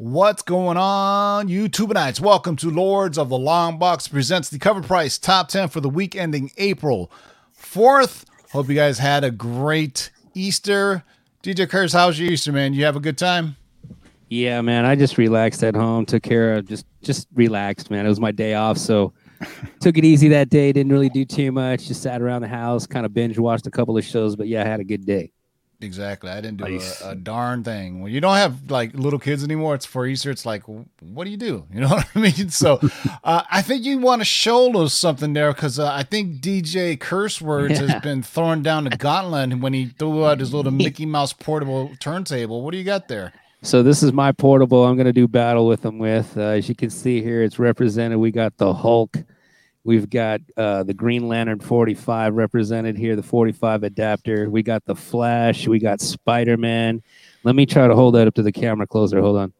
What's going on, YouTubeites? Welcome to Lords of the Long Box presents the cover price top 10 for the week ending April 4th. Hope you guys had a great Easter. DJ Curse, how's your Easter, man? You have a good time? Yeah, man. I just relaxed at home, took care of just just relaxed, man. It was my day off, so took it easy that day. Didn't really do too much. Just sat around the house, kind of binge watched a couple of shows, but yeah, I had a good day. Exactly. I didn't do nice. a, a, darn thing. When you don't have like little kids anymore, it's for Easter. It's like, what do you do? You know what I mean? So uh, I think you want to show something there because uh, I think DJ Curse Words yeah. has been thrown down the gauntlet when he threw out his little Mickey Mouse portable turntable. What do you got there? So this is my portable. I'm going to do battle with them with. Uh, as you can see here, it's represented. We got the Hulk. We've got uh, the Green Lantern 45 represented here, the 45 adapter. We got the Flash. We got Spider Man. Let me try to hold that up to the camera closer. Hold on.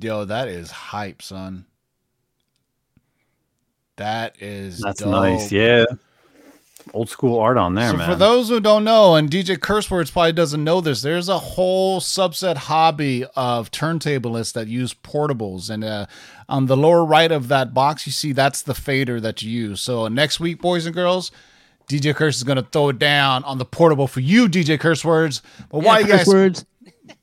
Yo, that is hype, son. That is that's dope. nice. Yeah old school art on there, so man. For those who don't know, and DJ Cursewords probably doesn't know this, there's a whole subset hobby of turntablists that use portables. And uh, on the lower right of that box, you see that's the fader that you use. So next week, boys and girls, DJ Curse is going to throw it down on the portable for you, DJ Curse words. But yeah, why you guys? Words.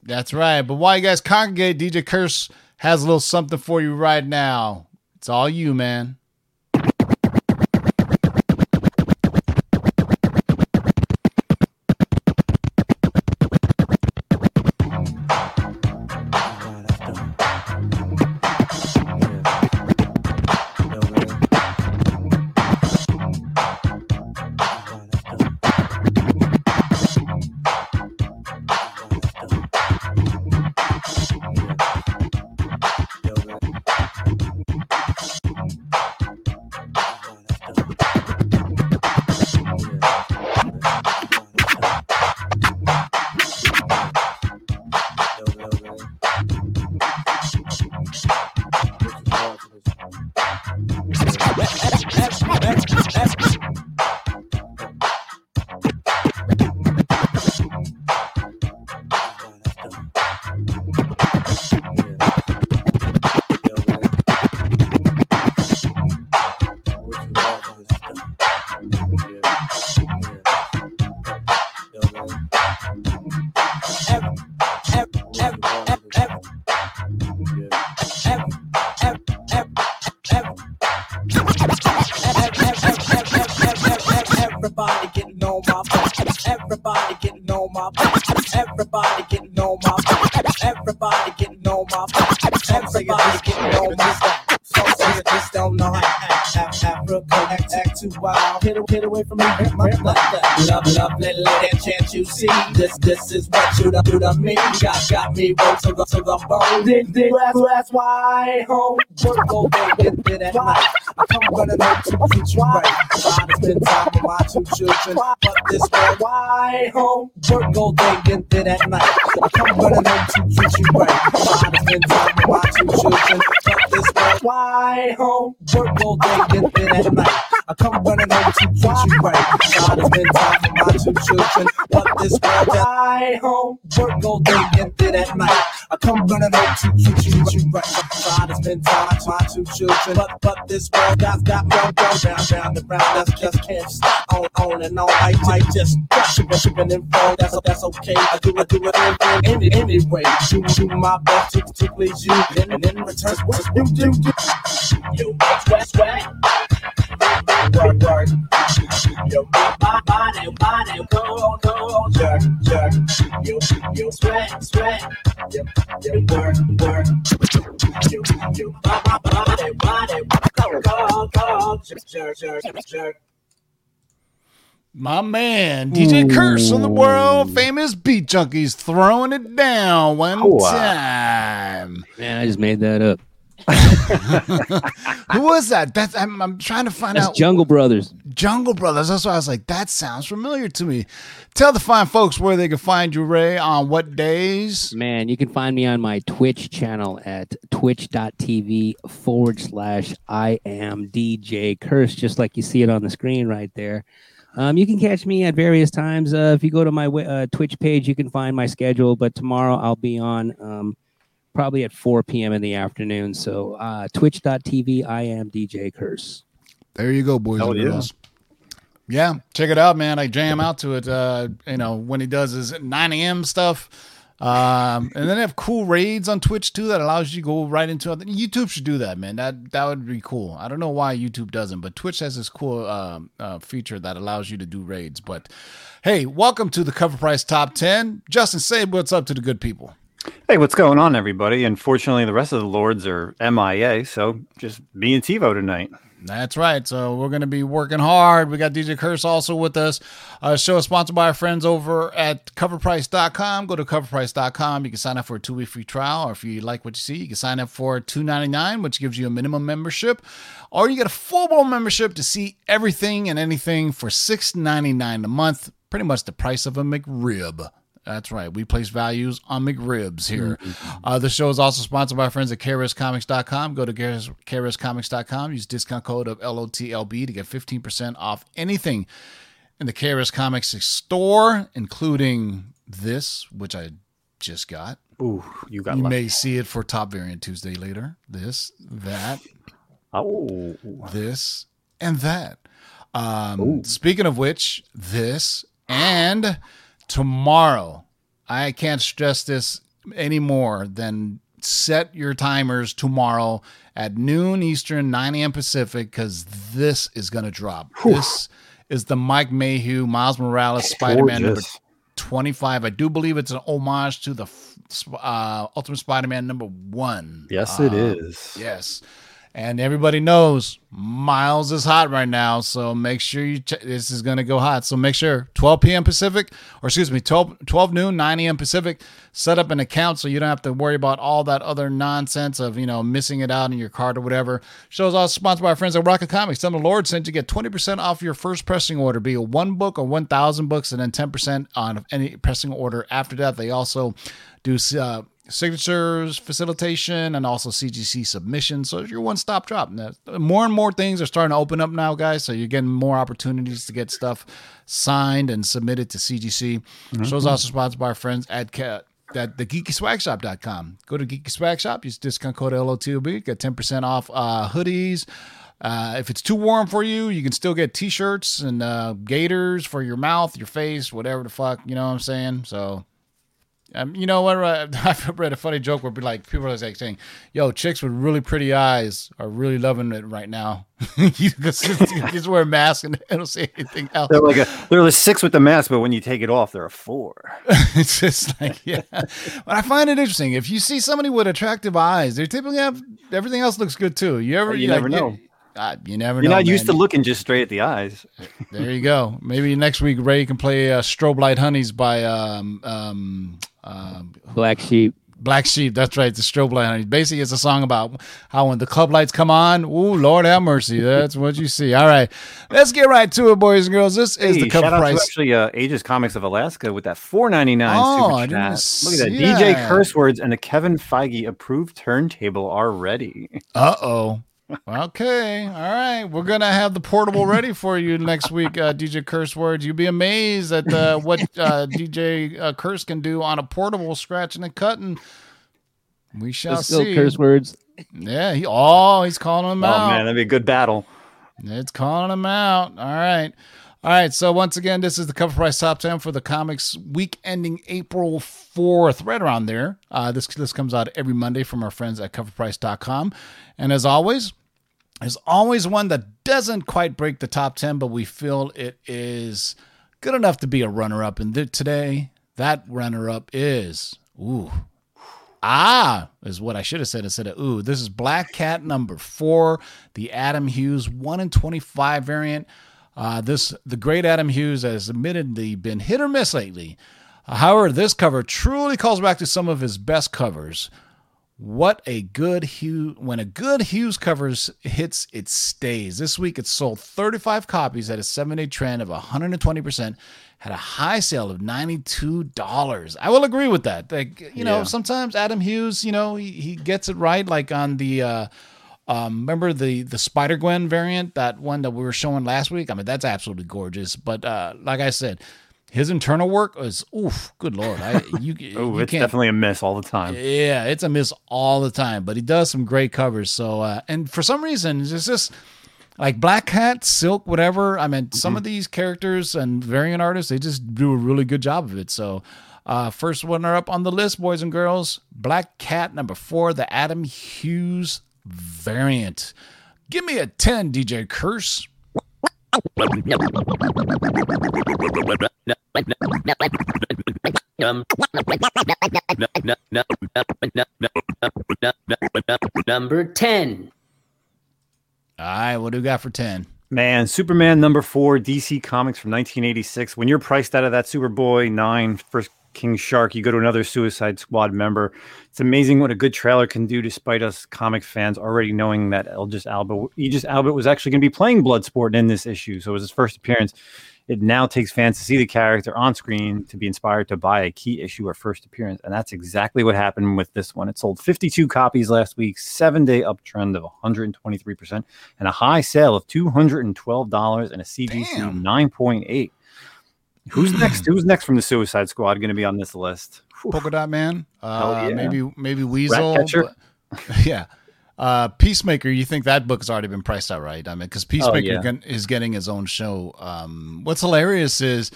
That's right. But why you guys congregate? DJ Curse has a little something for you right now. It's all you, man. See. This this is what you do to me. Got got me rolled to the to the bone. Dig dig that's why home work all day get it at night. I come running home to teach you right. Try to spend time with my two children, but this world why home work all day get it at night. I come running home to teach you right. Try to spend time with my two children, but this why home work all day get it at night. I come running home to teach you right. Try to spend time with my two children, but this world why home work all day get it at night. I come running home to teach you right. Try to spend time with my two children, but but this world got got me on down down the round. That's just can't stop on on and on. I might just shipping shipping and phone. That's that's okay. I do it do it any anyway. Do do my best to, to please you, and in return, what you do do. You sweat sweat. Work, work. Yo, my body, body, go, go, jerk, jerk. You, you sweat, sweat. Yo, yo, work, work. You, you, my body, body, go, go, go, jerk, jerk, jerk. My man, DJ Ooh. Curse on the world famous beat junkies throwing it down one oh, wow. time. Man, I just made that up. Who was that? That's I'm, I'm trying to find That's out. Jungle Brothers. Jungle Brothers. That's why I was like, that sounds familiar to me. Tell the fine folks where they can find you, Ray, on what days. Man, you can find me on my Twitch channel at twitch.tv forward slash I am DJ Curse, just like you see it on the screen right there. Um, you can catch me at various times. Uh, if you go to my uh, Twitch page, you can find my schedule. But tomorrow I'll be on. Um, probably at 4 p.m. in the afternoon. So uh, twitch.tv, I am DJ Curse. There you go, boys Hell and yeah. girls. Yeah, check it out, man. I jam out to it. Uh, you know, when he does his 9 a.m. stuff. Um, and then they have cool raids on Twitch too that allows you to go right into it. YouTube should do that, man. That that would be cool. I don't know why YouTube doesn't, but Twitch has this cool um, uh, feature that allows you to do raids. But hey, welcome to the Cover Price Top 10. Justin, say what's up to the good people. Hey, what's going on, everybody? Unfortunately, the rest of the lords are MIA, so just me and TiVo tonight. That's right. So we're going to be working hard. We got DJ Curse also with us. Uh, show is sponsored by our friends over at coverprice.com. Go to coverprice.com. You can sign up for a two week free trial, or if you like what you see, you can sign up for two ninety nine, which gives you a minimum membership, or you get a full blown membership to see everything and anything for six ninety nine a month. Pretty much the price of a McRib. That's right. We place values on McRibs here. Uh, the show is also sponsored by our friends at KRSComics.com. Go to KRS KRSComics.com. Use discount code of LOTLB to get 15% off anything in the KRS Comics store, including this, which I just got. Ooh, you got You lucky. may see it for Top Variant Tuesday later. This, that, Oh, this, and that. Um, speaking of which, this and tomorrow, I can't stress this any more than set your timers tomorrow at noon Eastern, 9 a.m. Pacific, because this is going to drop. This is the Mike Mayhew, Miles Morales, Spider Man number 25. I do believe it's an homage to the uh, Ultimate Spider Man number one. Yes, it Uh, is. Yes. And everybody knows Miles is hot right now, so make sure you check. This is going to go hot, so make sure 12 p.m. Pacific, or excuse me, 12, 12 noon, 9 a.m. Pacific. Set up an account so you don't have to worry about all that other nonsense of you know missing it out in your card or whatever. Show's also sponsored by our friends at Rocket Comics. Tell them the Lord sent you get 20% off your first pressing order, be it one book or 1,000 books, and then 10% on any pressing order after that. They also do. Uh, signatures, facilitation, and also CGC submission. So it's your one stop drop. More and more things are starting to open up now, guys. So you're getting more opportunities to get stuff signed and submitted to CGC. So it's also sponsored by our friends at Cat. At the geekyswagshop.com. Go to Geeky Swag Shop, use discount code LOTLB, get 10% off uh, hoodies. Uh, if it's too warm for you, you can still get t shirts and uh, gaiters for your mouth, your face, whatever the fuck, you know what I'm saying? So um, you know what? I've read a funny joke where be like people are like saying, "Yo, chicks with really pretty eyes are really loving it right now." you just, you wear a mask and they don't say anything else. They're like a they're a six with the mask, but when you take it off, they're a four. it's just like yeah. But I find it interesting. If you see somebody with attractive eyes, they typically have everything else looks good too. You ever? You like, never know. uh, you never You're know. not used to looking just straight at the eyes. There you go. Maybe next week Ray can play uh, "Strobe Light Honeys" by um, um, um, Black Sheep. Black Sheep. That's right. The Strobe Light Basically, it's a song about how when the club lights come on, ooh, Lord have mercy. That's what you see. All right, let's get right to it, boys and girls. This is Hey, the cover shout out price. to actually uh, Aegis Comics of Alaska with that four ninety nine Oh, super I didn't chat. Look at that. see DJ curse words and the Kevin Feige approved turntable are ready. Uh oh. Okay. All right. We're gonna have the portable ready for you next week, uh, DJ Curse Words. You'll be amazed at uh, what uh, DJ uh, Curse can do on a portable, scratching and cutting. We shall Let's see. curse words. Yeah. He. Oh, he's calling him Oh out. man, that'd be a good battle. It's calling him out. All right. All right. So once again, this is the cover price top 10 for the comics week ending April 4th, right around there. Uh, this, this comes out every Monday from our friends at coverprice.com. And as always, there's always one that doesn't quite break the top 10, but we feel it is good enough to be a runner up. And th- today, that runner up is, ooh, Ah, is what I should have said instead of ooh. This is Black Cat number four, the Adam Hughes one in twenty five variant. Uh, this the great Adam Hughes has admittedly been hit or miss lately. Uh, however, this cover truly calls back to some of his best covers. What a good Hughes when a good Hughes covers hits, it stays. This week it sold 35 copies at a seven day trend of 120%, had a high sale of $92. I will agree with that. Like, you know, Yeah. sometimes Adam Hughes, you know, he, he gets it right. Like on the uh um, remember the the Spider Gwen variant, that one that we were showing last week. I mean, that's absolutely gorgeous. But uh, like I said, his internal work is oof, good lord. I you, Oh, you it's can't definitely a miss all the time. yeah, it's a miss all the time, but he does some great covers. So, uh, and for some reason, it's just like Black Cat, Silk, whatever. I mean, some of these characters and variant artists, they just do a really good job of it. So, uh, first winner up on the list, boys and girls, Black Cat number four, the Adam Hughes variant. Give me a 10, DJ Curse. Number 10. All right, what do we got for 10? Man, Superman number four, DC Comics from 1986. When you're priced out of that Superboy nine first King Shark, you go to another Suicide Squad member. It's amazing what a good trailer can do, despite us comic fans already knowing that Elba, Idris Elba was actually going to be playing Bloodsport in this issue. So it was his first appearance. It now takes fans to see the character on screen to be inspired to buy a key issue or first appearance. And that's exactly what happened with this one. It sold 52 copies last week, seven day uptrend of 123%, and a high sale of $212 and a CGC 9.8. Who's next? Who's next from the Suicide Squad going to be on this list? Whew. Polka Dot Man. Uh, yeah. Maybe maybe Weasel. Yeah. Uh, Peacemaker. You think that book has already been priced out, right? I mean, because Peacemaker yeah. gon- is getting his own show. Um, what's hilarious is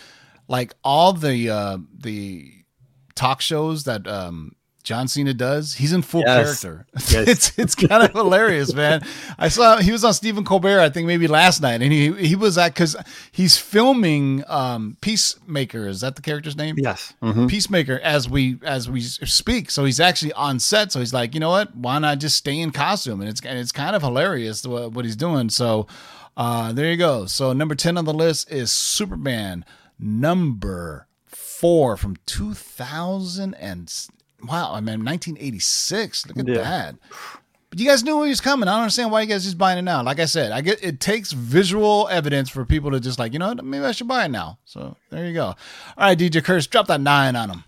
like all the uh, the talk shows that um, John Cena does. He's in full Yes. character. Yes. it's it's kind of hilarious, man. I saw he was on Stephen Colbert, I think maybe last night, and he he was at because he's filming um, Peacemaker. Is that the character's name? Yes. Mhm. Peacemaker as we as we speak. So he's actually on set. So he's like, you know what? Why not just stay in costume? And it's and it's kind of hilarious what, what he's doing. So uh, there you go. So number ten on the list is Superman. Number four from two thousand and s- wow, I mean nineteen eighty six. Look at Yeah. that. But you guys knew he was coming. I don't understand why you guys just buying it now. Like I said, I get it takes visual evidence for people to just like, you know what, maybe I should buy it now. So there you go. All right, DJ Curse, drop that nine on him.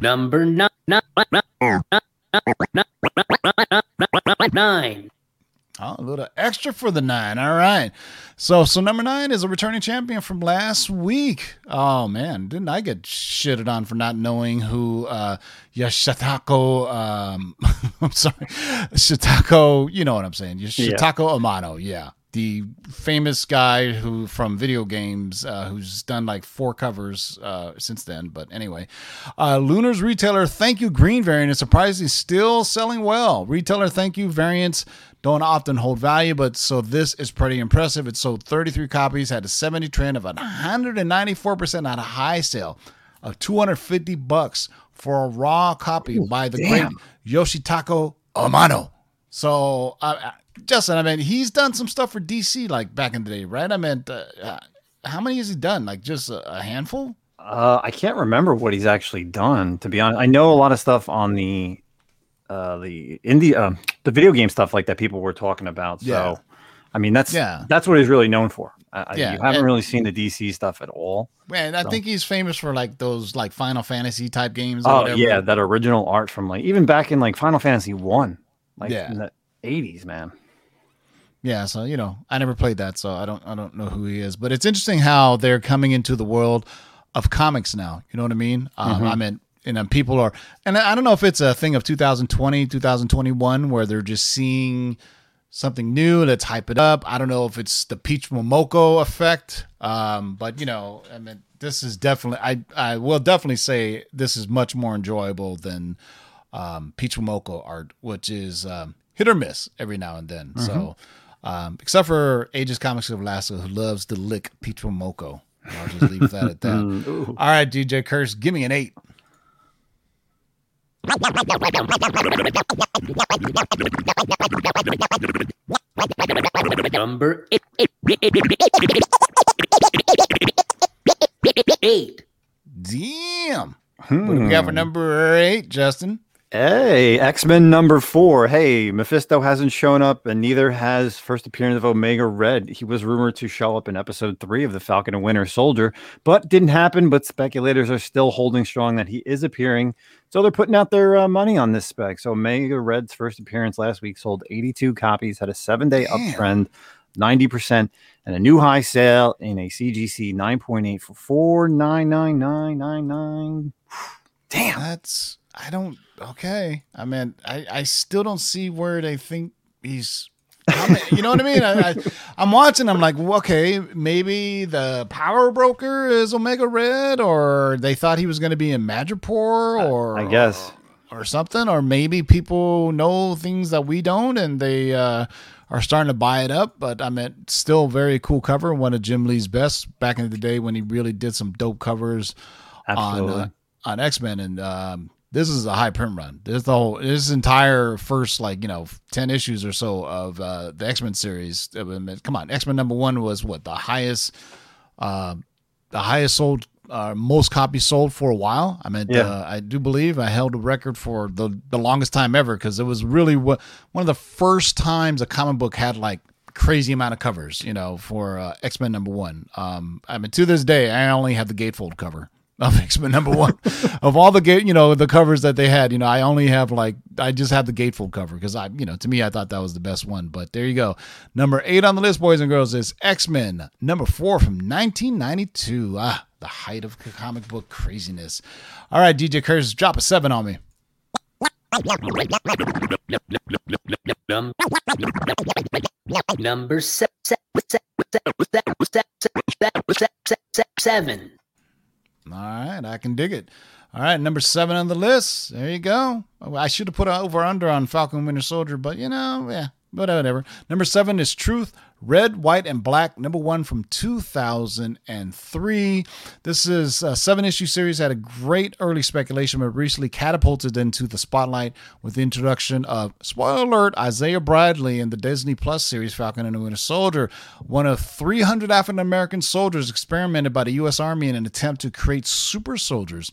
Number nine. Nine. Oh, a little extra for the nine. All right. So so number nine is a returning champion from last week. Oh man, didn't I get shitted on for not knowing who uh Yashitako um I'm sorry. Shitako, you know what I'm saying. Yashitako Amano, yeah. The famous guy who from video games, uh, who's done like four covers uh, since then. But anyway, uh, Lunar's retailer Thank You Green variant is surprisingly still selling well. Retailer Thank You variants don't often hold value, but so this is pretty impressive. It sold 33 copies, had a 70 trend of 194% at a high sale of 250 bucks for a raw copy by the great Yoshitako Amano. So, uh, Justin, I mean, he's done some stuff for DC like back in the day, right? I mean, uh, uh, how many has he done? Like just a, a handful? Uh, I can't remember what he's actually done. To be honest, I know a lot of stuff on the uh, the indie, uh, the video game stuff like that people were talking about. So, Yeah. I mean, that's Yeah. that's what he's really known for. I, Yeah, you haven't and- really seen the DC stuff at all. Man, I So- think he's famous for like those like Final Fantasy type games. Or Oh whatever. yeah, that original art from like even back in like Final Fantasy One, like Yeah. in the eighties, man. Yeah, so you know, I never played that, so I don't I don't know who he is. But it's interesting how they're coming into the world of comics now. You know what I mean? Um, I mean, and then people are, and I don't know if it's a thing of 2020, 2021, where they're just seeing something new. Let's hype it up. I don't know if it's the Peach Momoko effect, um, but you know, I mean, this is definitely. I I will definitely say this is much more enjoyable than um, Peach Momoko art, which is um, hit or miss every now and then. So, um, except for ages Comics of Alaska, who loves to lick Peach Momoko. I'll just leave that at that. All right, DJ Curse, give me an eight. Number eight. Eight. Damn. What do we got for hmm. number eight, Justin? Hey, X Men number four. Hey, Mephisto hasn't shown up, and neither has first appearance of Omega Red. He was rumored to show up in episode three of the Falcon and Winter Soldier, but didn't happen. But speculators are still holding strong that he is appearing, so they're putting out their uh, money on this spec. So Omega Red's first appearance last week sold 82 copies, had a seven day uptrend 90%, and a new high sale in a CGC 9.8 for 4999999. Damn. That's I don't okay. I mean, I I still don't see where they think he's. You know what I mean? I, I, I'm watching. I'm like, well, okay, maybe the power broker is Omega Red, or they thought he was going to be in Madripoor, or I guess. or something, or maybe people know things that we don't, and they uh, are starting to buy it up. But I mean, still very cool cover. One of Jim Lee's best back in the day when he really did some dope covers Absolutely. on uh, on X Men, and um, this is a high print run. This whole this entire first like you know ten issues or so of uh, the X Men series. Come on, X Men number one was what the highest, uh, the highest sold. Uh, most copies sold for a while. I mean, Yeah. uh, I do believe I held a record for the the longest time ever because it was really what one of the first times a comic book had like crazy amount of covers. You know, for uh, X Men number one. Um, I mean, to this day, I only have the gatefold cover of X Men number one. of all the gate, you know, the covers that they had, you know, I only have like I just have the gatefold cover because I, you know, to me I thought that was the best one. But there you go. Number eight on the list, boys and girls, is X Men number four from 1992. Ah, the height of comic book craziness. All right, DJ Curse, drop a seven on me. Number seven. All right, I can dig it. All right, number seven on the list. There you go. Oh, I should have put an over under on Falcon Winter Soldier, but you know, yeah, but whatever. Number seven is Truth, Red, White, and Black. Number one from 2003. This is a seven issue series. Had a great early speculation, but recently catapulted into the spotlight with the introduction of, spoiler alert, Isaiah Bradley in the Disney Plus series Falcon and the Winter Soldier. One of 300 African American soldiers experimented by the U.S. Army in an attempt to create super soldiers.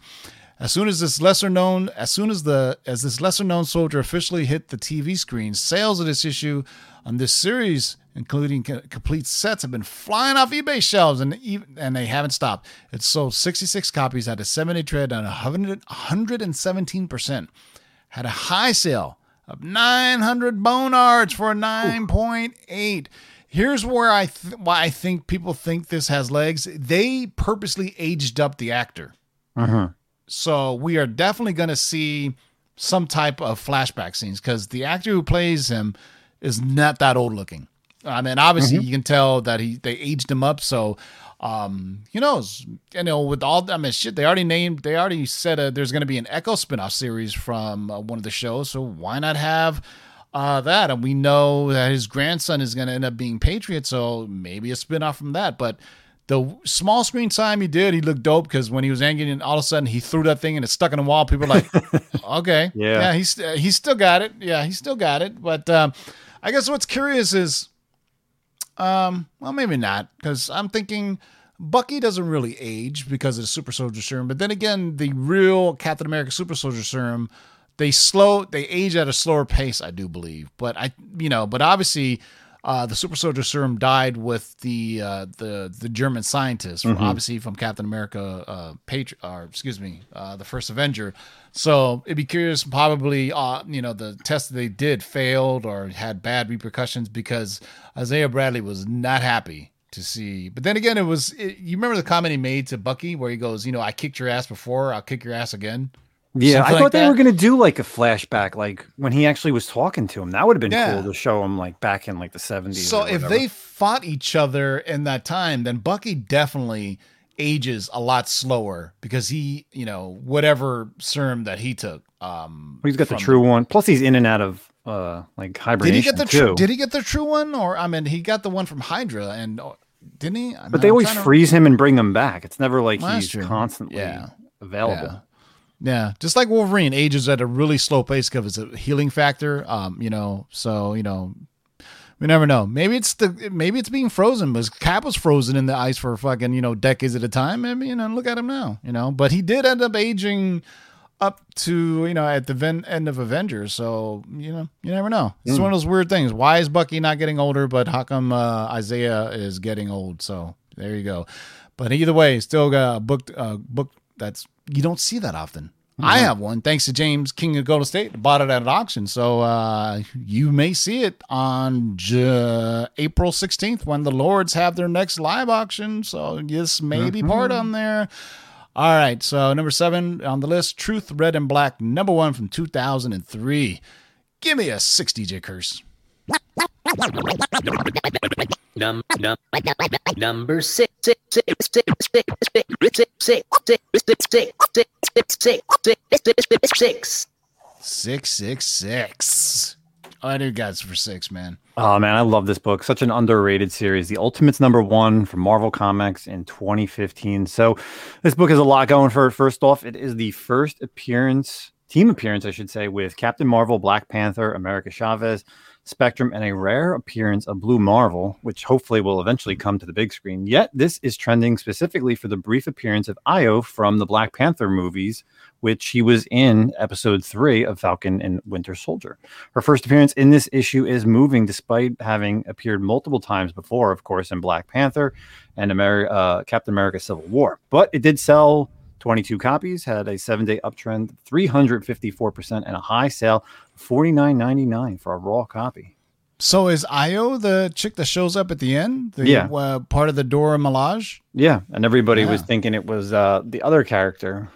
As soon as this lesser known, as soon as the as this lesser known soldier officially hit the TV screen, sales of this issue on this series, including co- complete sets, have been flying off eBay shelves, and even, and they haven't stopped. It sold 66 copies, had a seven-day trade on 100, 117 percent, had a high sale of 900 bonards for 9.8. Here's where I th- why I think people think this has legs. They purposely aged up the actor. Uh-huh. So we are definitely going to see some type of flashback scenes because the actor who plays him is not that old looking. I mean, obviously you can tell that he they aged him up. So, um, who knows? You know, with all I mean, shit, they already named, they already said uh, there's going to be an Echo spinoff series from uh, one of the shows. So why not have uh, that? And we know that his grandson is going to end up being Patriot. So maybe a spinoff from that. But the small screen time he did, he looked dope because when he was angry and all of a sudden he threw that thing and it stuck in the wall, people were like, okay, Yeah. yeah, he's uh, he's still got it, yeah, he still got it. But um, I guess what's curious is, um, well, maybe not because I'm thinking Bucky doesn't really age because of the super soldier serum, but then again, the real Captain America super soldier serum. They slow, they age at a slower pace, I do believe. But I, you know, but obviously, uh, the super soldier serum died with the uh, the the German scientist, obviously from Captain America, uh, Patri- or excuse me, uh, the first Avenger. So it'd be curious, probably, uh, you know, the test they did failed or had bad repercussions because Isaiah Bradley was not happy to see. But then again, it was it, you remember the comment he made to Bucky where he goes, you know, I kicked your ass before, I'll kick your ass again. Yeah, I thought like they were gonna do like a flashback, like when he actually was talking to him. That would have been Yeah. cool to show him like back in like the seventies. So if they fought each other in that time, then Bucky definitely ages a lot slower because he, you know, whatever serum that he took. Um, he's got the true one. Plus, he's in and out of uh like Did he get the too. true? Did he get the true one, or I mean, he got the one from Hydra, and oh, didn't he? I but they always freeze him and bring him back. It's never like Well, he's constantly Yeah. available. Yeah. Yeah, just like Wolverine ages at a really slow pace because it's a healing factor. Um, you know, so you know, we never know. Maybe it's the maybe it's being frozen because Cap was frozen in the ice for fucking you know decades at a time. Maybe you know, look at him now. You know, but he did end up aging up to you know at the ven- end of Avengers. So you know, you never know. It's one of those weird things. Why is Bucky not getting older, but how come uh, Isaiah is getting old? So there you go. But either way, still got a book uh, book that's you don't see that often. I have one thanks to James King of Golden State. Bought it at an auction, so uh, you may see it on J- April sixteenth when the Lords have their next live auction. So this may be part on there. All right, so number seven on the list, Truth, Red and Black, number one from two thousand and three. Give me a six, DJ Curse. Num, num, number six, six, six, six, six, six, six, six, six, six, six, six. Six, six, six. Oh, I do guys for six, man. Oh man, I love this book. Such an underrated series. The Ultimates number one from Marvel Comics in 2015. So this book has a lot going for it. First off, it is the first appearance, team appearance, I should say, with Captain Marvel, Black Panther, America Chavez, Spectrum, and a rare appearance of Blue Marvel, which hopefully will eventually come to the big screen. Yet this is trending specifically for the brief appearance of Ayo from the Black Panther movies, which he was in episode three of Falcon and Winter Soldier. Her first appearance in this issue is moving, despite having appeared multiple times before, of course, in Black Panther and uh, Captain America Civil War. But it did sell 22 copies, had a seven day uptrend, 354%, and a high sale, $49.99 for a raw copy. So is Ayo the chick that shows up at the end? The, Yeah. Uh, part of the Dora Milaje? Yeah, and everybody was thinking it was uh, the other character.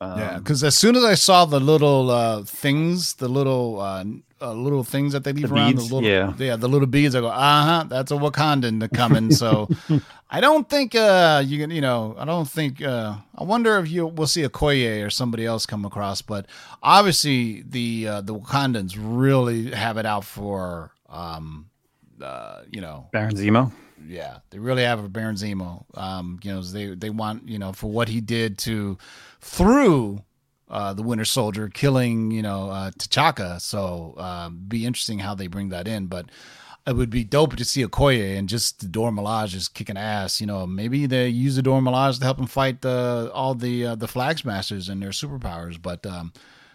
Um, yeah, because as soon as I saw the little uh, things, the little uh, little things that they leave The around, beads? the little, Yeah. yeah, the little beads, I go, uh huh, that's a Wakandan coming. So I don't think uh, you can, you know, I don't think. Uh, I wonder if you we'll see a Koye or somebody else come across, but obviously the uh, the Wakandans really have it out for, um, uh, you know, Baron Zemo. yeah, they really have a Baron Zemo. Um, you know, they they want you know for what he did to through uh, the Winter Soldier, killing you know uh, T'Chaka. So um, be interesting how they bring that in, but. It would be dope to see Okoye and just the Dora Milaje just kicking ass. You know, maybe they use the Dora Milaje to help them fight the all the uh, the Flag Smashers and their superpowers. But um,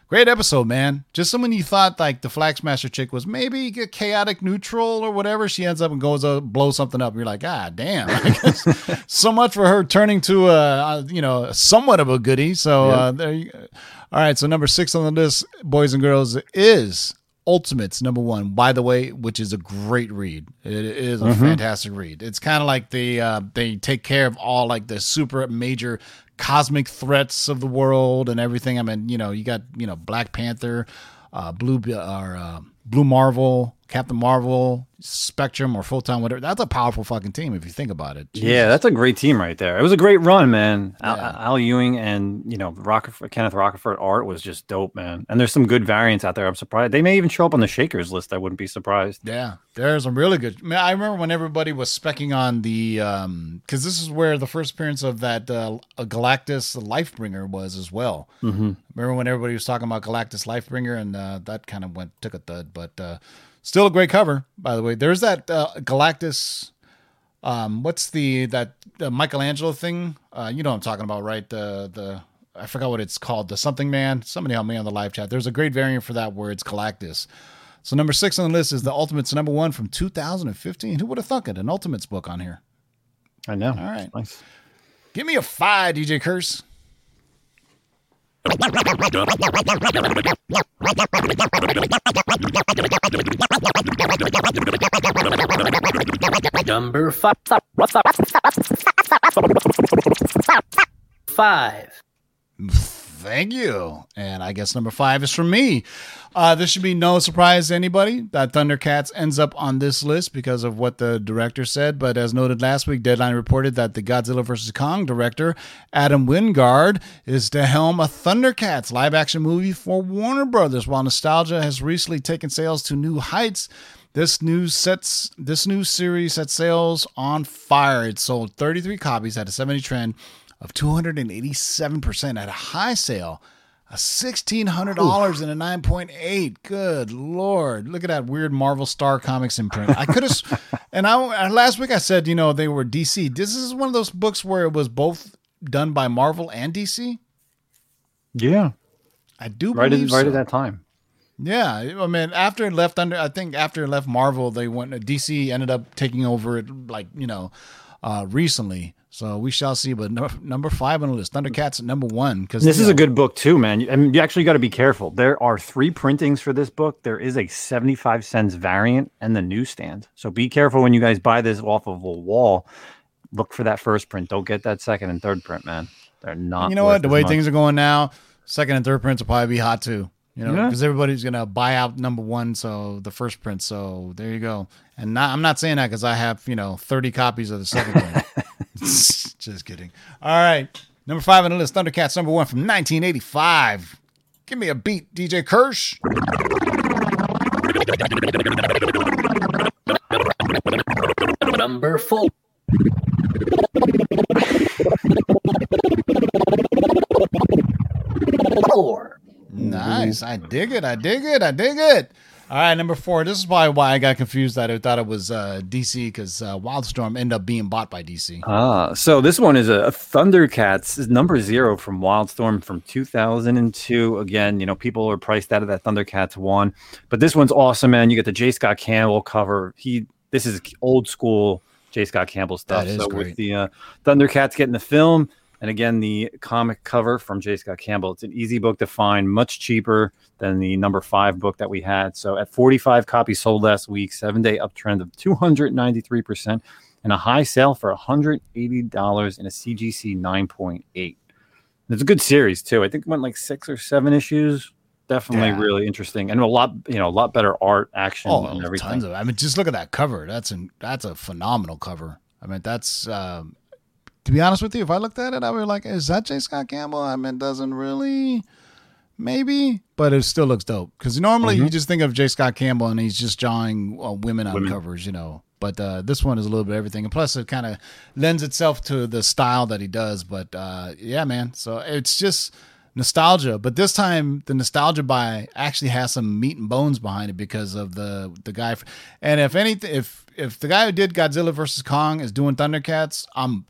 Great episode, man. Just someone you thought like the Flag Smasher chick was maybe a chaotic neutral or whatever. She ends up and goes to blow something up. You're like, ah, damn. So much for her turning to a, a you know somewhat of a goodie. So uh, there you go. All right, so number six on the list, boys and girls, is Ultimates number one. By the way, which is a great read. It is a fantastic read. It's kind of like they uh, they take care of all like the super major cosmic threats of the world and everything. I mean, you know, you got you know Black Panther, uh, Blue or uh, Blue Marvel, Captain Marvel, Spectrum, or Photon, whatever. That's a powerful fucking team if you think about it. Yeah, that's a great team right there. It was a great run, man. Al, Yeah. Al Ewing and you know Rocafort, Kenneth Rocafort art was just dope, man. And there's some good variants out there. I'm surprised they may even show up on the Shakers list. I wouldn't be surprised. Yeah, there's some really good. I, mean, I remember when everybody was specking on the, um, because this is where the first appearance of that uh, Galactus Lifebringer was as well. Mm-hmm. Remember when everybody was talking about Galactus Lifebringer, and uh, that kind of went took a thud, but uh, still a great cover, by the way. There's that uh, Galactus. Um, what's the that uh, Michelangelo thing? Uh, you know what I'm talking about, right? The the I forgot what it's called. The something man. Somebody help me on the live chat. There's a great variant for that where it's Galactus. So number six on the list is the Ultimates number one from 2015. Who would have thunk it? An Ultimates book on here. I know. All right. Nice. Give me a five, DJ Curse. Number five. Five. Thank you. And I guess number five is from me. Uh, this should be no surprise to anybody that Thundercats ends up on this list because of what the director said. But as noted last week, Deadline reported that the Godzilla vs. Kong director, Adam Wingard, is to helm a Thundercats live action movie for Warner Brothers. While nostalgia has recently taken sales to new heights, this news sets this new series set sales on fire. It sold 33 copies at a 70 trend of 287% at a high sale. A $1,600 and a 9.8. Good Lord. Look at that weird Marvel Star Comics imprint. I could have, and I last week I said, you know, they were DC. This is one of those books where it was both done by Marvel and DC. Yeah. I do Right. At, believe right at that time. Yeah, I mean, after it left under, I think after it left Marvel, they went. DC ended up taking over it, like you know, uh, recently. So we shall see. But number, number five on the list, Thundercats number one. Because This is a good book too, man. I mean, you actually got to be careful. There are three printings for this book. There is a 75 cents variant and the newsstand. So be careful when you guys buy this off of a wall. Look for that first print. Don't get that second and third print, man. They're not. You know what? The way much. things are going now, second and third prints will probably be hot too. You know, Yeah. because everybody's gonna buy out number one, so the first print. So there you go. And not, I'm not saying that because I have you know 30 copies of the second print. Just kidding. All right, number five on the list, Thundercats number one from 1985. Give me a beat, DJ Curse. Number four. Four. Nice. I dig it. I dig it. I dig it. All right, number four. This is probably why I got confused that I thought it was uh, DC because uh, Wildstorm ended up being bought by DC. Ah, so this one is a, a Thundercats is number zero from Wildstorm from 2002. Again, you know, people are priced out of that Thundercats one, but this one's awesome, man. You get the J. Scott Campbell cover. He, this is old school J. Scott Campbell stuff. So great. with the uh, Thundercats getting the film, and again the comic cover from J. Scott Campbell. It's an easy book to find, much cheaper than the number five book that we had. So at 45 copies sold last week, seven day uptrend of 293 percent and a high sale for $180 in a CGC 9.8. It's a good series too. I think it went like six or seven issues. Definitely Yeah. really interesting and a lot, you know, a lot better art, action, Oh, and everything. tons of. I mean, just look at that cover. That's an that's a phenomenal cover. I mean, that's um, to be honest with you. If I looked at it, I would be like, is that J. Scott Campbell? I mean, it doesn't really, maybe, but it still looks dope. Because normally you just think of J. Scott Campbell and he's just drawing uh, women on Women. covers, you know. But uh, this one is a little bit everything, and plus it kind of lends itself to the style that he does. But uh, yeah, man. So it's just nostalgia, but this time the nostalgia buy actually has some meat and bones behind it because of the the guy. And if anything, if if the guy who did Godzilla versus Kong is doing Thundercats, I'm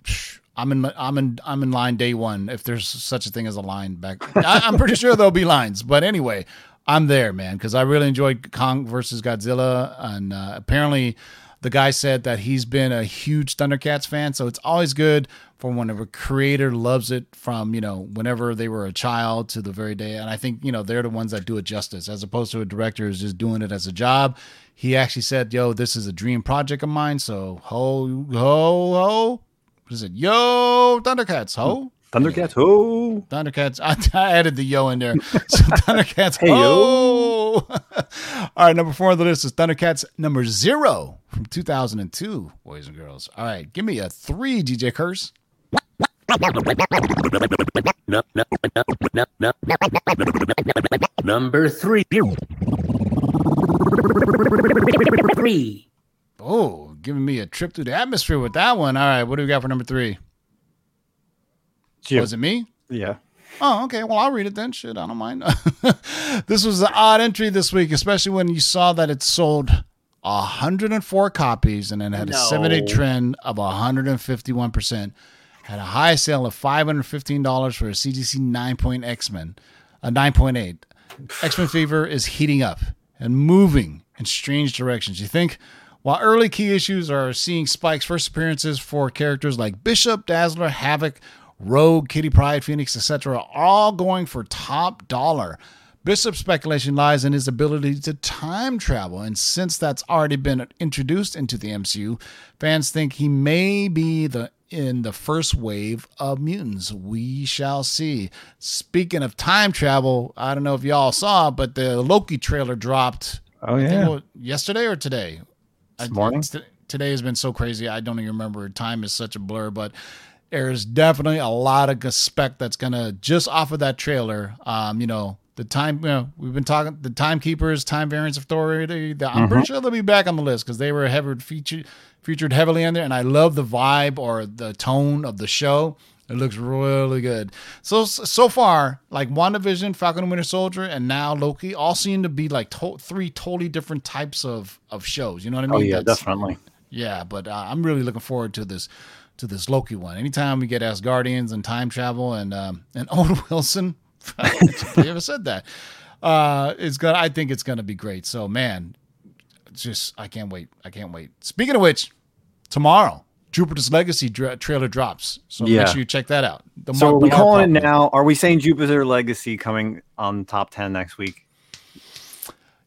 I'm in I'm in I'm in line day one. If there's such a thing as a line back, I, I'm pretty sure there'll be lines. But anyway, I'm there, man, because I really enjoyed Kong versus Godzilla, and uh, apparently. The guy said that he's been a huge Thundercats fan, so it's always good for whenever a creator loves it from you know whenever they were a child to the very day. And I think you know they're the ones that do it justice, as opposed to a director who's just doing it as a job. He actually said, "Yo, this is a dream project of mine." So ho ho ho, what is it? Yo, Thundercats, ho. Thundercats, oh, Thundercats. I, I added the yo in there. So Thundercats. Hey, yo. All right, number four on the list is Thundercats number zero from 2002, boys and girls. All right, give me a three, DJ Curse. Num- num- num- num- num- Number three. Three. Oh, giving me a trip through the atmosphere with that one. All right, what do we got for number three? Was it me? yeah. Oh, okay. Well, I'll read it then. Shit, I don't mind. this was an odd entry this week, especially when you saw that it sold 104 copies and then had a seven day trend of 151%. Had a high sale of $515 for a CGC 9 point X Men, a uh, 9.8. X Men Fever is heating up and moving in strange directions. You think? While early key issues are seeing Spike's first appearances for characters like Bishop, Dazzler, Havoc, Rogue, Kitty Pryde, Phoenix, etc., all going for top dollar. Bishop's speculation lies in his ability to time travel, and since that's already been introduced into the MCU, fans think he may be the in the first wave of mutants. We shall see. Speaking of time travel, I don't know if y'all saw, but the Loki trailer dropped. Oh, yeah. yesterday or today. This morning? t- today has been so crazy. I don't even remember. Time is such a blur, but there's definitely a lot of spec that's gonna just off of that trailer. Um, you know, the time. You know, we've been talking the timekeepers, time variants of authority. the- I'm pretty sure they'll be back on the list because they were heavy featured featured heavily in there, and I love the vibe or the tone of the show. It looks really good. So so far, like WandaVision, Falcon and Winter Soldier, and now Loki, all seem to be like to- three totally different types of of shows. You know what I mean? Oh yeah, That's- definitely. yeah, but uh, I'm really looking forward to this to this Loki one. Anytime we get Asgardians and time travel and um, and Owen Wilson, I ever said that. Uh, it's gonna. I think it's gonna be great. So man, just I can't wait. I can't wait. Speaking of which, tomorrow Jupiter's Legacy dra- trailer drops. So Yeah. make sure you check that out. The So Mark we Millar calling it now? Are we saying Jupiter Legacy coming on top ten next week?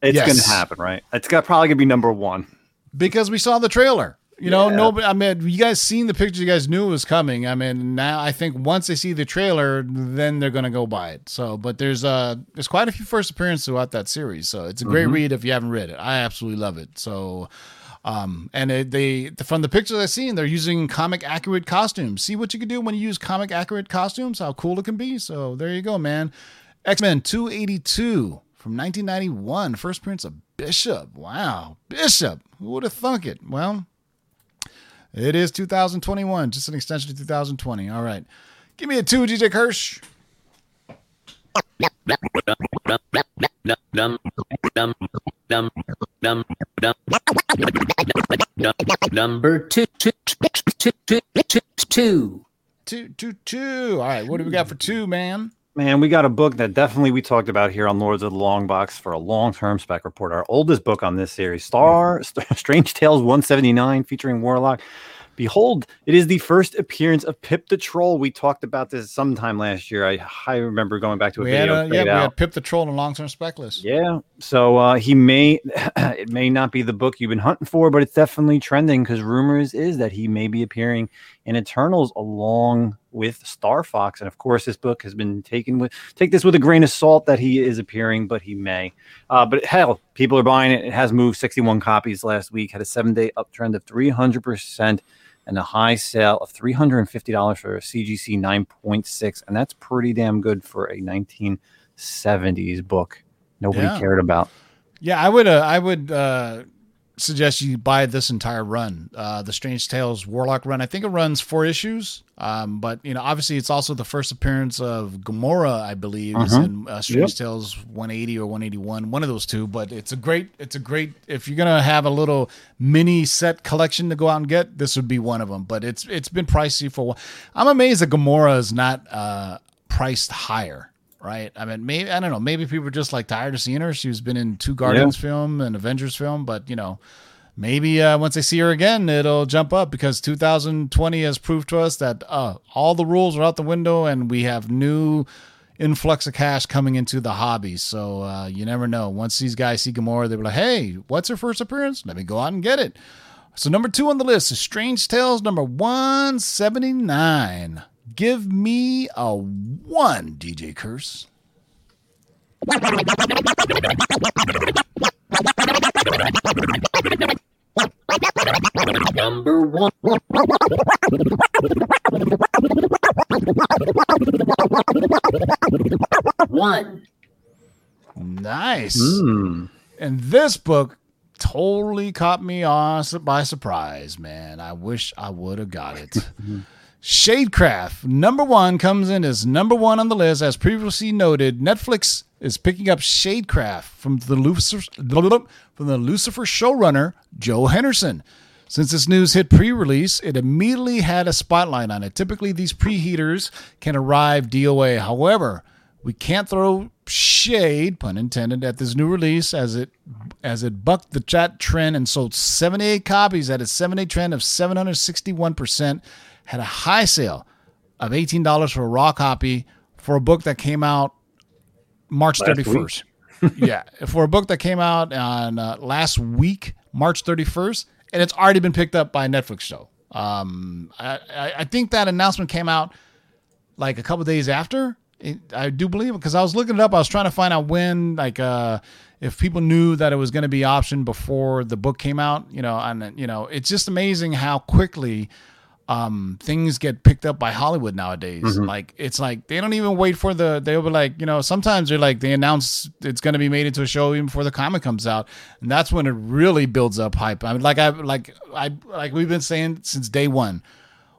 It's Yes. going to happen, right? It's got probably going to be number one. because we saw the trailer. You know, Yeah. nobody. I mean, you guys seen the picture. You guys knew it was coming. I mean, now I think once they see the trailer, then they're gonna go buy it. So, but there's uh there's quite a few first appearances throughout that series. So it's a great read if you haven't read it. I absolutely love it. So. Um, and it, they from the pictures I've seen, they're using comic accurate costumes. See what you can do when you use comic accurate costumes, how cool it can be. So there you go, man. X Men 282 from 1991, first appearance of Bishop. Wow, Bishop. Who would have thunk it? Well, it is 2021, just an extension to 2020. All right. Give me a two, DJ Curse. Number two, two, two, two, two, two, two. Two, two, two. All right. What do we got for two, man? Man, we got a book that definitely we talked about here on Lords of the Long Box for a long-term spec report. Our oldest book on this series, Star St- Strange Tales 179, featuring Warlock. Behold, it is the first appearance of Pip the Troll. We talked about this sometime last year. I, I remember going back to a We had, video. a, yeah, we out. had Pip the Troll and long term spec list. Yeah. So uh, he may, it may not be the book you've been hunting for, but it's definitely trending because rumors is that he may be appearing in Eternals along with Star Fox. And of course, this book has been taken with, take this with a grain of salt that he is appearing, but he may. Uh, but hell, people are buying it. It has moved 61 copies last week, had a seven day uptrend of 300% and a high sale of $350 for a CGC 9.6. And that's pretty damn good for a 1970s book nobody Yeah. cared about. Yeah, I would. Uh, I would uh, suggest you buy this entire run, uh, the Strange Tales Warlock run. I think it runs four issues. Um, but you know, obviously, it's also the first appearance of Gamora, I believe, is Mhm. in uh, Strange Tales 180 or 181, one of those two. But it's a great. It's a great. If you're gonna have a little mini set collection to go out and get, this would be one of them. But it's it's been pricey for. I'm amazed that Gamora is not uh, priced higher. Right. I mean, maybe I don't know. Maybe people are just like tired of seeing her. She's been in two Guardians film and Avengers film, but you know, maybe uh, once they see her again, it'll jump up because 2020 has proved to us that uh, all the rules are out the window and we have new influx of cash coming into the hobby. So uh, you never know. Once these guys see Gamora, they'll be like, "Hey, what's her first appearance? Let me go out and get it." So number two on the list is Strange Tales number 179. Give me a one, DJ Curse. Number one. One. Nice. Hmm. And this book totally caught me on by surprise, man. I wish I would have got it. Shadecraft, number one, comes in as number one on the list. As previously noted, Netflix is picking up Shadecraft from the Lucifer, from the Lucifer showrunner, Joe Henderson. Since this news hit pre release, it immediately had a spotlight on it. Typically, these preheaters can arrive DOA. However, we can't throw shade, pun intended, at this new release as it as it bucked the chat trend and sold 78 copies at a seven day trend of 761%, had a high sale of $18 for a raw copy for a book that came out March Last 31st. yeah, for a book that came out on uh, last week, March 31st, and it's already been picked up by a Netflix show. Um, I, I, I think that announcement came out like a couple days after. It, I do believe because I was looking it up. I was trying to find out when, like, uh, if people knew that it was going to be optioned before the book came out. You know, and you know, it's just amazing how quickly um things get picked up by Hollywood nowadays. Like it's like they don't even wait for the they'll be like, you know, sometimes they're like they announce it's gonna be made into a show even before the comic comes out. And that's when it really builds up hype. I mean like I like I like we've been saying since day one.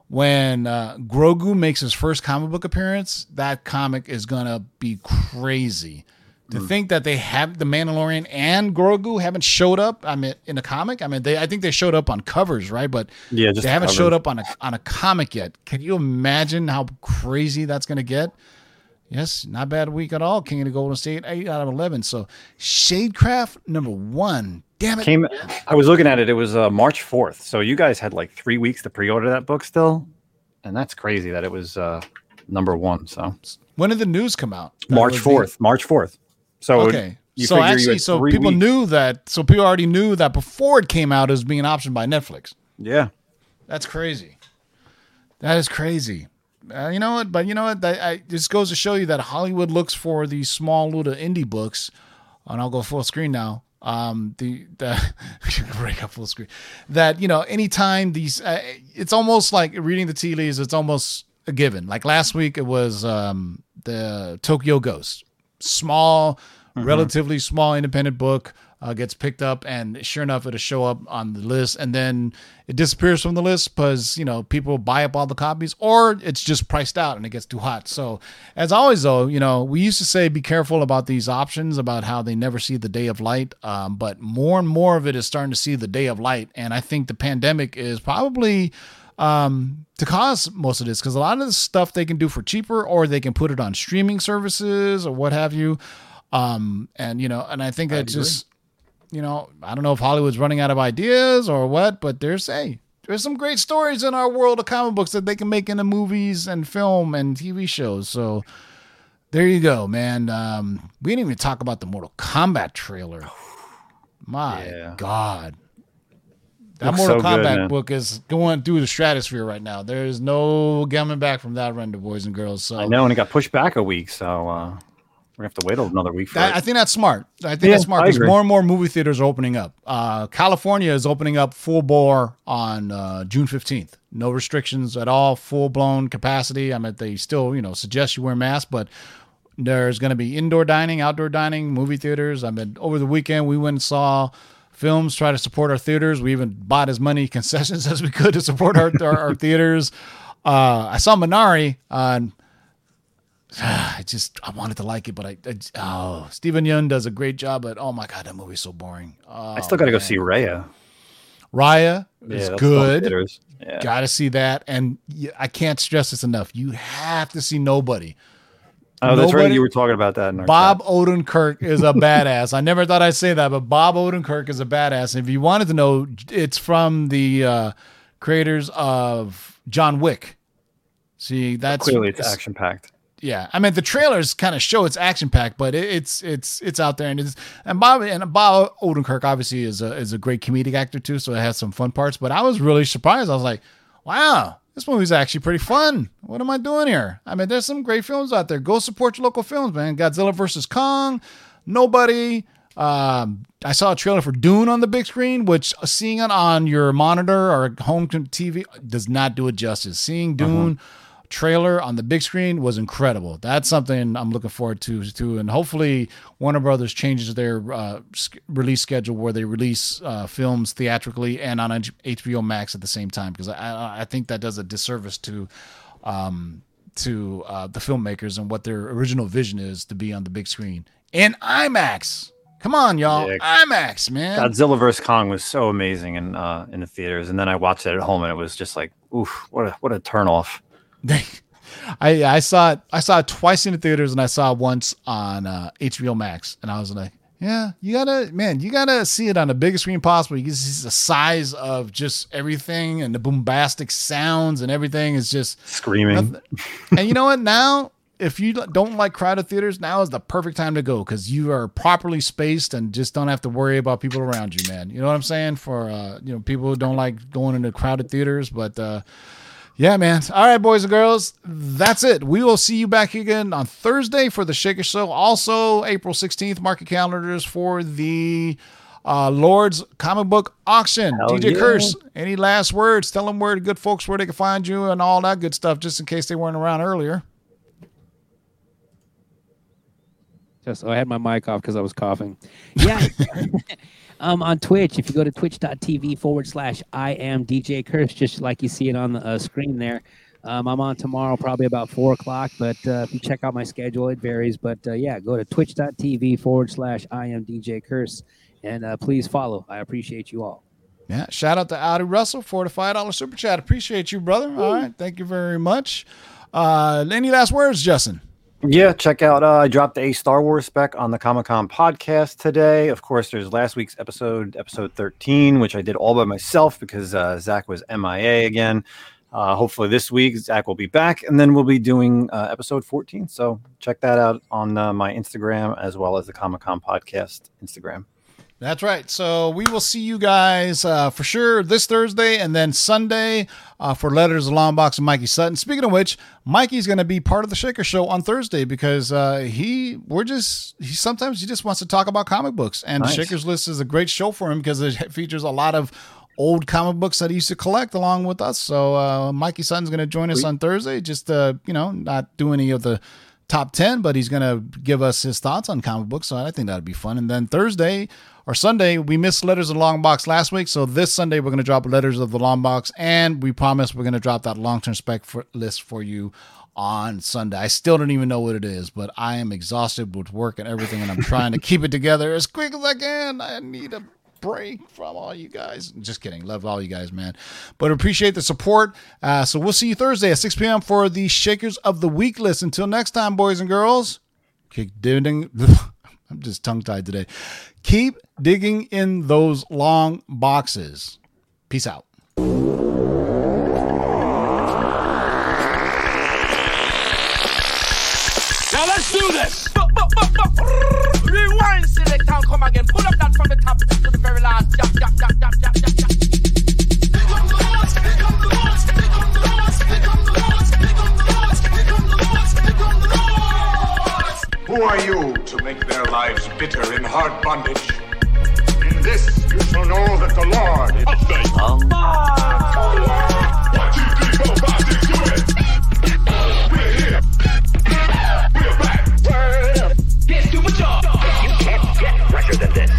When uh, Grogu makes his first comic book appearance, that comic is gonna be crazy. To think that they have the Mandalorian and Grogu haven't showed up, I mean, in a comic. I mean, they I think they showed up on covers, right? But Yeah, just they haven't covers. showed up on a on a comic yet. Can you imagine how crazy that's going to get? Yes, not bad week at all. King of the Golden State, eight out of eleven. So Shadecraft number one, Damn it. Came. I was looking at it. It was uh, March fourth. So you guys had like three weeks to pre-order that book still, and that's crazy that it was uh, number one. So when did the news come out? March fourth. March fourth. So Okay. you so actually, so people weeks. knew that. So people already knew that before it came out, as being optioned by Netflix. Yeah. That's crazy. That is crazy. Uh, you know what? But you know what? That, I, this goes to show you that Hollywood looks for these small little indie books. And I'll go full screen now. Um, the the break up full screen. That you know, anytime these, uh, it's almost like reading the tea leaves. It's almost a given. Like last week, it was um, the Tokyo Ghost, small, relatively small independent book. Uh, gets picked up, and sure enough, it'll show up on the list, and then it disappears from the list because you know people buy up all the copies, or it's just priced out and it gets too hot. So, as always, though, you know we used to say be careful about these options, about how they never see the day of light, um, but more and more of it is starting to see the day of light, and I think the pandemic is probably um, to cause most of this because a lot of the stuff they can do for cheaper, or they can put it on streaming services or what have you. Um, and you know, and I think that just you know, I don't know if Hollywood's running out of ideas or what, but there's hey, there's some great stories in our world of comic books that they can make into movies and film and TV shows. So there you go, man. Um, we didn't even talk about the Mortal Kombat trailer. My Yeah. God. That Looks Mortal so Kombat man. book is going through the stratosphere right now. There is no coming back from that render, boys and girls. So I know, and it got pushed back a week, so uh, we're gonna have to wait another week for That- it. I think that's smart. I think Yeah, that's smart because more and more movie theaters are opening up. Uh, California is opening up full bore on uh, June fifteenth. No restrictions at all. Full blown capacity. I mean, they still you know suggest you wear masks, but there's going to be indoor dining, outdoor dining, movie theaters. I mean, over the weekend we went and saw films, try to support our theaters. We even bought as many concessions as we could to support our our, our theaters. Uh, I saw Minari on. I just I wanted to like it, but I, I oh Steven Yeun does a great job, but oh my god, that movie's so boring. Oh, I still got to go see Raya. Raya Yeah, is good. still in theaters. Yeah. Got to see that, and I can't stress this enough. You have to see Nobody. Oh, that's right. Nobody- You were talking about that. Bob chat. Odenkirk is a badass. I never thought I'd say that, but Bob Odenkirk is a badass. And if you wanted to know, it's from the uh, creators of John Wick. See, that's Clearly, it's action packed. yeah i mean the trailers kind of show it's action packed but it, it's it's it's out there and it's and bob and bob odenkirk obviously is a is a great comedic actor too so it has some fun parts but i was really surprised i was like wow this movie's actually pretty fun. What am i doing here? I mean there's some great films out there. Go support your local films man. Godzilla versus kong nobody um, I saw a trailer for Dune on the big screen, which seeing it on your monitor or home TV does not do it justice. Seeing Dune trailer on the big screen was incredible. That's something I'm looking forward to too, and hopefully Warner Brothers changes their uh, release schedule where they release uh, films theatrically and on HBO Max at the same time because I- I, think that does a disservice to um, to uh, the filmmakers and what their original vision is to be on the big screen in IMAX. Come on, y'all, Yeah. IMAX, man. Godzilla vs Kong was so amazing in uh, in the theaters, and then I watched it at home, and it was just like, oof, what a what a turn off. I I saw it I saw it twice in the theaters and I saw it once on uh, HBO Max and I was like, yeah, you gotta man, you gotta see it on the biggest screen possible. You can see the size of just everything and the bombastic sounds and everything is just Screaming. and you know what? Now, if you don't like crowded theaters, now is the perfect time to go because you are properly spaced and just don't have to worry about people around you, man. You know what I'm saying? For uh, you know, people who don't like going into crowded theaters, but uh, yeah, man. All right, boys and girls, that's it. We will see you back again on Thursday for the Shaker Show. Also, April 16th, market calendars for the uh, Lord's comic book auction. Hell DJ yeah. Curse, any last words? Tell them where the good folks where they can find you and all that good stuff, just in case they weren't around earlier. Just oh, I had my mic off because I was coughing. Yeah. um, on Twitch, if you go to twitch.tv forward slash I am DJ Curse, just like you see it on the uh, screen there. Um, I'm on tomorrow, probably about four o'clock. But uh, if you check out my schedule, it varies. But uh, yeah, go to twitch.tv forward slash I am DJ Curse, and uh, please follow. I appreciate you all. Yeah. Shout out to Audi Russell for the five dollar super chat. Appreciate you, brother. All right. Thank you very much. Uh, any last words, Justin? Yeah, check out. Uh, I dropped a Star Wars spec on the Comic Con podcast today. Of course, there's last week's episode, episode 13, which I did all by myself because uh, Zach was MIA again. Uh, hopefully, this week Zach will be back, and then we'll be doing uh, episode 14. So check that out on uh, my Instagram as well as the Comic Con podcast Instagram. That's right. So we will see you guys uh, for sure this Thursday and then Sunday uh, for Letters of Long Box and Mikey Sutton. Speaking of which, Mikey's going to be part of the Shaker Show on Thursday because uh, he we're just he sometimes he just wants to talk about comic books and Nice. Shaker's List is a great show for him because it features a lot of old comic books that he used to collect along with us. So uh, Mikey Sutton's going to join us on Thursday. Just uh, you know, not do any of the top 10 but he's going to give us his thoughts on comic books so i think that'd be fun. And then thursday or sunday we missed letters of the long box last week so this sunday we're going to drop letters of the long box and we promise we're going to drop that long-term spec for, list for you on sunday. I still don't even know what it is but i am exhausted with work and everything and i'm trying to keep it together as quick as i can. I need a break from all you guys. Just kidding. Love all you guys, man. But appreciate the support. Uh, so we'll see you Thursday at 6 p.m. for the Shakers of the Week list. Until next time, boys and girls, keep digging. I'm just tongue tied today. Keep digging in those long boxes. Peace out. Now let's do this. Rewind, select and come again. Pull up that from the top to the very last. Jump, jump, jump, jump, jump, jump, jump. Who are you to make their lives bitter in hard bondage? In this you shall know that the Lord is faithful. One, this.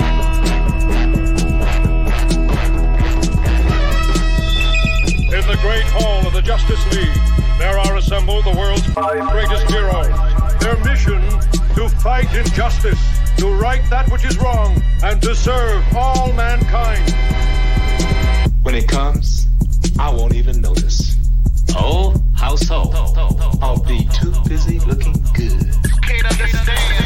In the great hall of the Justice League, there are assembled the world's five greatest heroes. Their mission to fight injustice, to right that which is wrong, and to serve all mankind. When it comes, I won't even notice. Oh, how so? I'll be too busy looking good. Can't understand